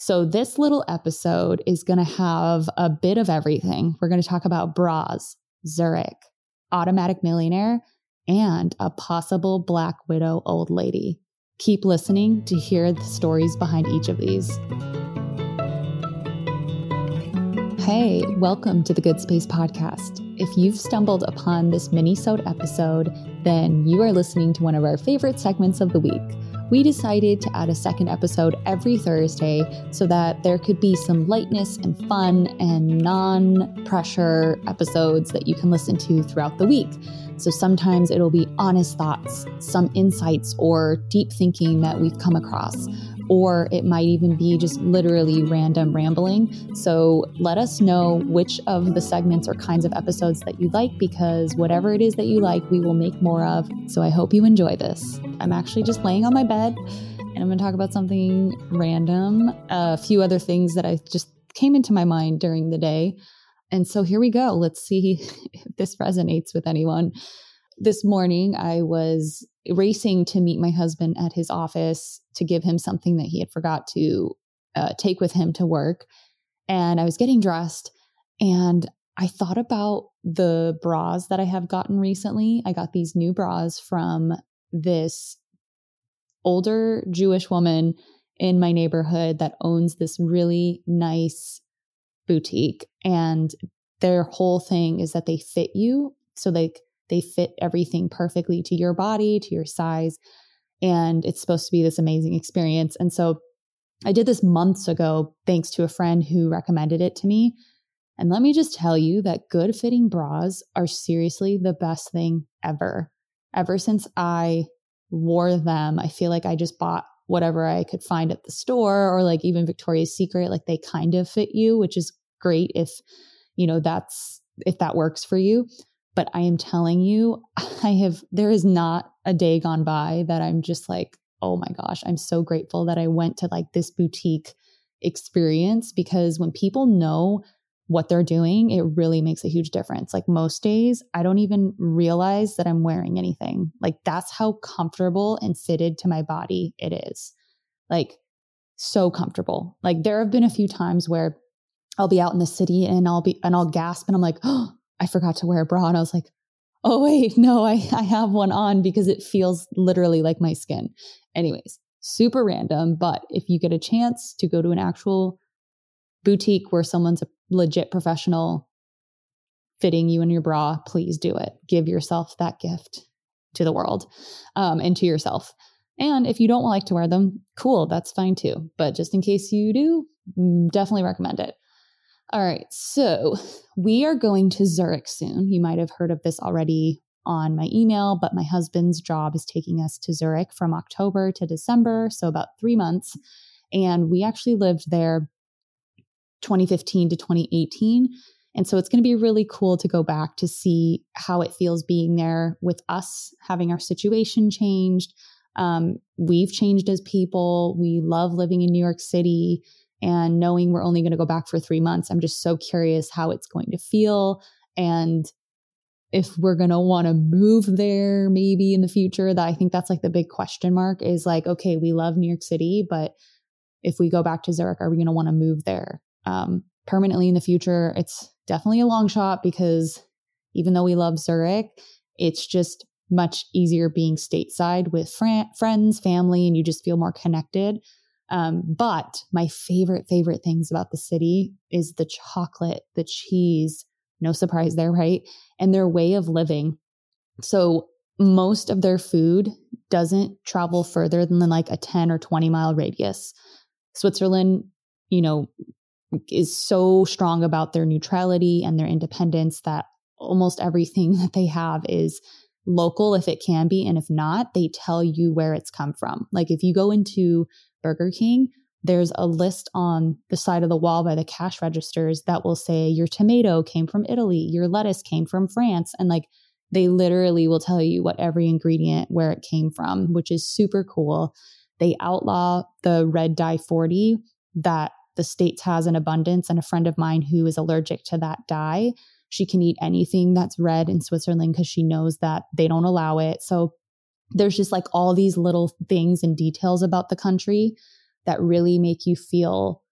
So, this little episode is going to have a bit of everything. We're going to talk about bras, Zurich, automatic millionaire, and a possible Black Widow old lady. Keep listening to hear the stories behind each of these. Hey, welcome to the Good Space Podcast. If you've stumbled upon this mini-sode episode, then you are listening to one of our favorite segments of the week we decided to add a second episode every Thursday so that there could be some lightness and fun and non pressure episodes that you can listen to throughout the week. So sometimes it'll be honest thoughts, some insights, or deep thinking that we've come across or it might even be just literally random rambling. So let us know which of the segments or kinds of episodes that you like because whatever it is that you like, we will make more of. So I hope you enjoy this. I'm actually just laying on my bed and I'm going to talk about something random, a few other things that I just came into my mind during the day. And so here we go. Let's see if this resonates with anyone. This morning, I was racing to meet my husband at his office to give him something that he had forgot to uh, take with him to work. And I was getting dressed and I thought about the bras that I have gotten recently. I got these new bras from this older Jewish woman in my neighborhood that owns this really nice boutique. And their whole thing is that they fit you. So, like, they fit everything perfectly to your body, to your size. And it's supposed to be this amazing experience. And so I did this months ago, thanks to a friend who recommended it to me. And let me just tell you that good fitting bras are seriously the best thing ever. Ever since I wore them, I feel like I just bought whatever I could find at the store or like even Victoria's Secret, like they kind of fit you, which is great if, you know, that's if that works for you. But I am telling you, I have, there is not a day gone by that I'm just like, oh my gosh, I'm so grateful that I went to like this boutique experience because when people know what they're doing, it really makes a huge difference. Like most days, I don't even realize that I'm wearing anything. Like that's how comfortable and fitted to my body it is. Like so comfortable. Like there have been a few times where I'll be out in the city and I'll be and I'll gasp and I'm like, oh, I forgot to wear a bra. And I was like, oh, wait, no, I, I have one on because it feels literally like my skin. Anyways, super random. But if you get a chance to go to an actual boutique where someone's a legit professional fitting you in your bra, please do it. Give yourself that gift to the world um, and to yourself. And if you don't like to wear them, cool, that's fine too. But just in case you do, mm, definitely recommend it. All right. So we are going to Zurich soon. You might have heard of this already on my email, but my husband's job is taking us to Zurich from October to December. So about three months. And we actually lived there 2015 to 2018. And so it's going to be really cool to go back to see how it feels being there with us having our situation changed. Um, we've changed as people. We love living in New York City and knowing we're only going to go back for three months, I'm just so curious how it's going to feel and if we're going to want to move there maybe in the future. That I think that's like the big question mark is like, okay, we love New York City, but if we go back to Zurich, are we going to want to move there um, permanently in the future? It's definitely a long shot because even though we love Zurich, it's just much easier being stateside with fr- friends, family, and you just feel more connected. Um, but my favorite, favorite things about the city is the chocolate, the cheese, no surprise there, right? And their way of living. So most of their food doesn't travel further than like a 10 or 20 mile radius. Switzerland, you know, is so strong about their neutrality and their independence that almost everything that they have is local if it can be. And if not, they tell you where it's come from. Like if you go into Burger King, there's a list on the side of the wall by the cash registers that will say your tomato came from Italy, your lettuce came from France. And like they literally will tell you what every ingredient, where it came from, which is super cool. They outlaw the red dye 40 that the States has in abundance. And a friend of mine who is allergic to that dye, she can eat anything that's red in Switzerland because she knows that they don't allow it. So there's just like all these little things and details about the country that really make you feel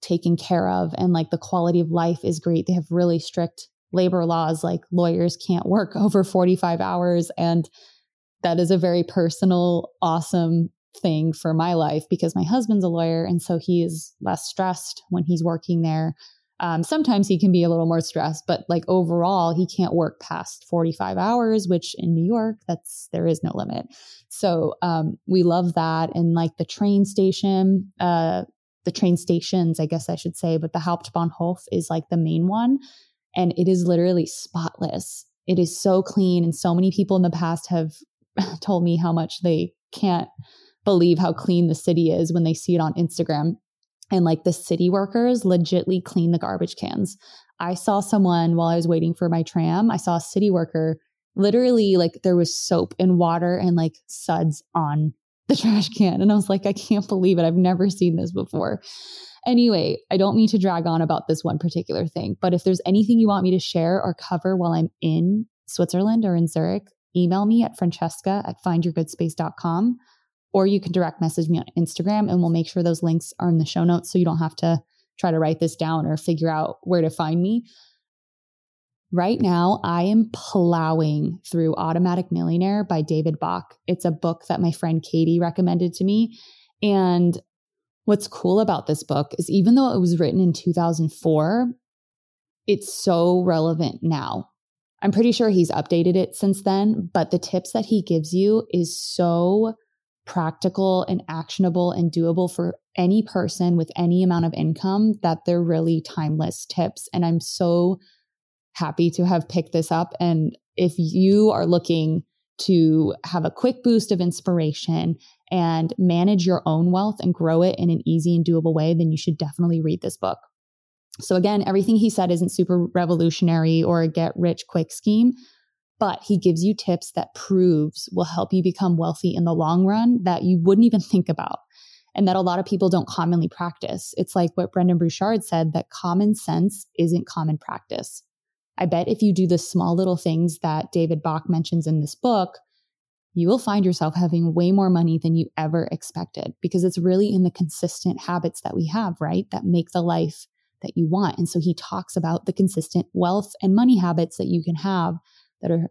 taken care of and like the quality of life is great. They have really strict labor laws, like lawyers can't work over 45 hours. And that is a very personal, awesome thing for my life because my husband's a lawyer. And so he is less stressed when he's working there. Um, sometimes he can be a little more stressed, but like overall, he can't work past 45 hours, which in New York, that's there is no limit. So um, we love that. And like the train station, uh, the train stations, I guess I should say, but the Hauptbahnhof is like the main one. And it is literally spotless. It is so clean. And so many people in the past have told me how much they can't believe how clean the city is when they see it on Instagram and like the city workers legitly clean the garbage cans. I saw someone while I was waiting for my tram, I saw a city worker literally like there was soap and water and like suds on the trash can. And I was like, I can't believe it. I've never seen this before. Anyway, I don't mean to drag on about this one particular thing, but if there's anything you want me to share or cover while I'm in Switzerland or in Zurich, email me at francesca at findyourgoodspace.com or you can direct message me on Instagram and we'll make sure those links are in the show notes so you don't have to try to write this down or figure out where to find me. Right now, I am plowing through Automatic Millionaire by David Bach. It's a book that my friend Katie recommended to me. And what's cool about this book is even though it was written in 2004, it's so relevant now. I'm pretty sure he's updated it since then, but the tips that he gives you is so practical and actionable and doable for any person with any amount of income that they're really timeless tips. And I'm so happy to have picked this up. And if you are looking to have a quick boost of inspiration and manage your own wealth and grow it in an easy and doable way, then you should definitely read this book. So, again, everything he said isn't super revolutionary or a get rich quick scheme, but he gives you tips that proves will help you become wealthy in the long run that you wouldn't even think about and that a lot of people don't commonly practice. It's like what Brendon Burchard said that common sense isn't common practice. I bet if you do the small little things that David Bach mentions in this book, you will find yourself having way more money than you ever expected because it's really in the consistent habits that we have, right? That make the life that you want. And so he talks about the consistent wealth and money habits that you can have that are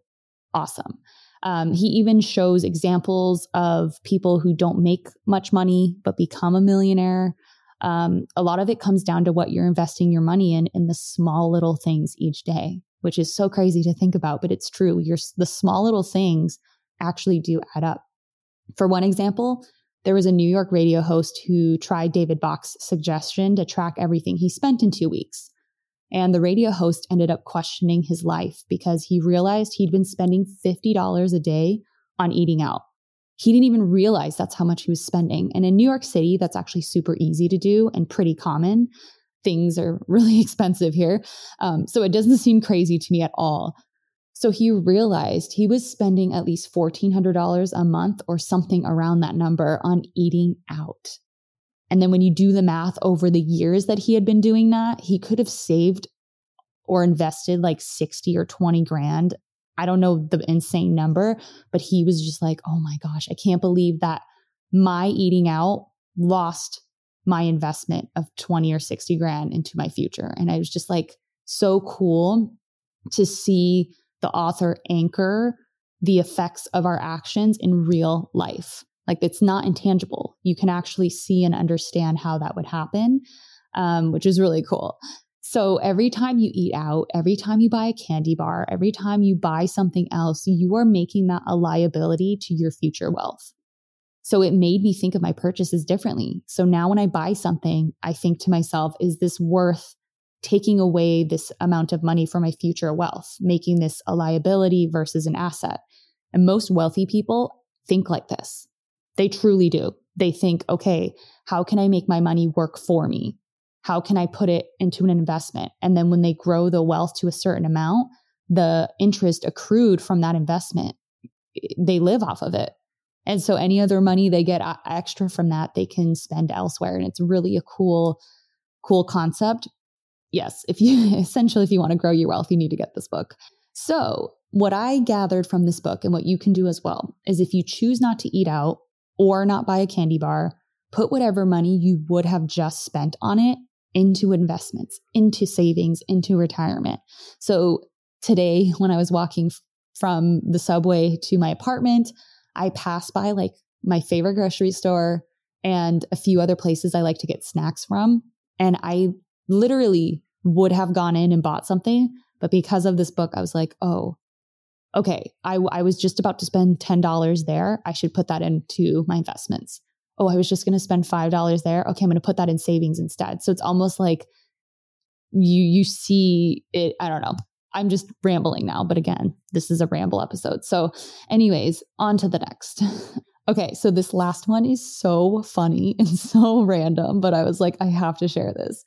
awesome. Um, he even shows examples of people who don't make much money but become a millionaire. Um, a lot of it comes down to what you're investing your money in in the small little things each day, which is so crazy to think about, but it's true. The small little things actually do add up. For one example, there was a New York radio host who tried David Bach's suggestion to track everything he spent in two weeks. And the radio host ended up questioning his life because he realized he'd been spending $50 a day on eating out. He didn't even realize that's how much he was spending. And in New York City, that's actually super easy to do and pretty common. Things are really expensive here. Um, so it doesn't seem crazy to me at all. So he realized he was spending at least $1,400 a month or something around that number on eating out. And then when you do the math over the years that he had been doing that, he could have saved or invested like 60 or 20 grand. I don't know the insane number, but he was just like, oh my gosh, I can't believe that my eating out lost my investment of 20 or 60 grand into my future. And I was just like, so cool to see the author anchor the effects of our actions in real life. Like it's not intangible. You can actually see and understand how that would happen, um, which is really cool. So every time you eat out, every time you buy a candy bar, every time you buy something else, you are making that a liability to your future wealth. So it made me think of my purchases differently. So now when I buy something, I think to myself, is this worth taking away this amount of money for my future wealth, making this a liability versus an asset? And most wealthy people think like this. They truly do. They think, okay, how can I make my money work for me? How can I put it into an investment? And then when they grow the wealth to a certain amount, the interest accrued from that investment, they live off of it. And so any other money they get uh, extra from that, they can spend elsewhere. And it's really a cool, cool concept. Yes, if you essentially, if you want to grow your wealth, you need to get this book. So, what I gathered from this book and what you can do as well is if you choose not to eat out or not buy a candy bar, put whatever money you would have just spent on it into investments, into savings, into retirement. So today, when I was walking from the subway to my apartment, I passed by like my favorite grocery store and a few other places I like to get snacks from. And I literally would have gone in and bought something. But because of this book, I was like, oh, okay, I, I was just about to spend $10 there. I should put that into my investments. Oh, I was just going to spend $5 there. Okay, I'm going to put that in savings instead. So it's almost like you you see it I don't know. I'm just rambling now, but again, this is a ramble episode. So anyways, on to the next. okay, so this last one is so funny and so random, but I was like I have to share this.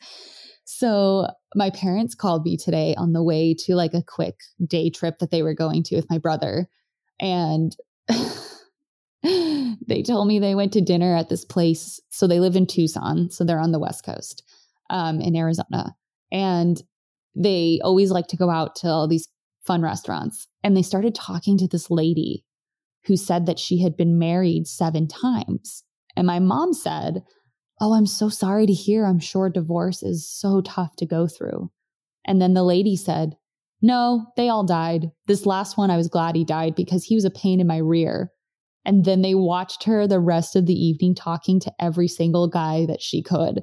So my parents called me today on the way to like a quick day trip that they were going to with my brother. And they told me they went to dinner at this place. So they live in Tucson. So they're on the West Coast um, in Arizona. And they always like to go out to all these fun restaurants. And they started talking to this lady who said that she had been married seven times. And my mom said, Oh, I'm so sorry to hear. I'm sure divorce is so tough to go through. And then the lady said, No, they all died. This last one, I was glad he died because he was a pain in my rear. And then they watched her the rest of the evening talking to every single guy that she could.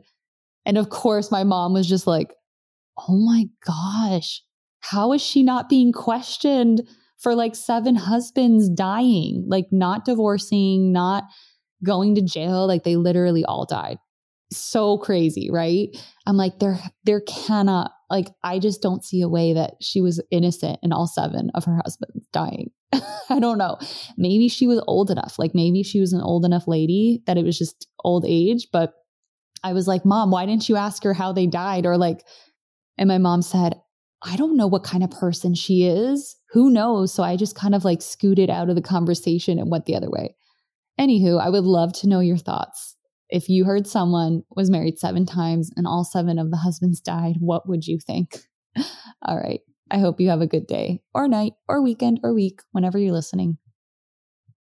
And of course, my mom was just like, Oh my gosh, how is she not being questioned for like seven husbands dying, like not divorcing, not going to jail? Like they literally all died so crazy, right? I'm like, there, there cannot, like, I just don't see a way that she was innocent in all seven of her husbands dying. I don't know. Maybe she was old enough. Like, maybe she was an old enough lady that it was just old age. But I was like, Mom, why didn't you ask her how they died? Or like, and my mom said, I don't know what kind of person she is. Who knows? So I just kind of like scooted out of the conversation and went the other way. Anywho, I would love to know your thoughts if you heard someone was married seven times and all seven of the husbands died, what would you think? all right. I hope you have a good day or night or weekend or week whenever you're listening.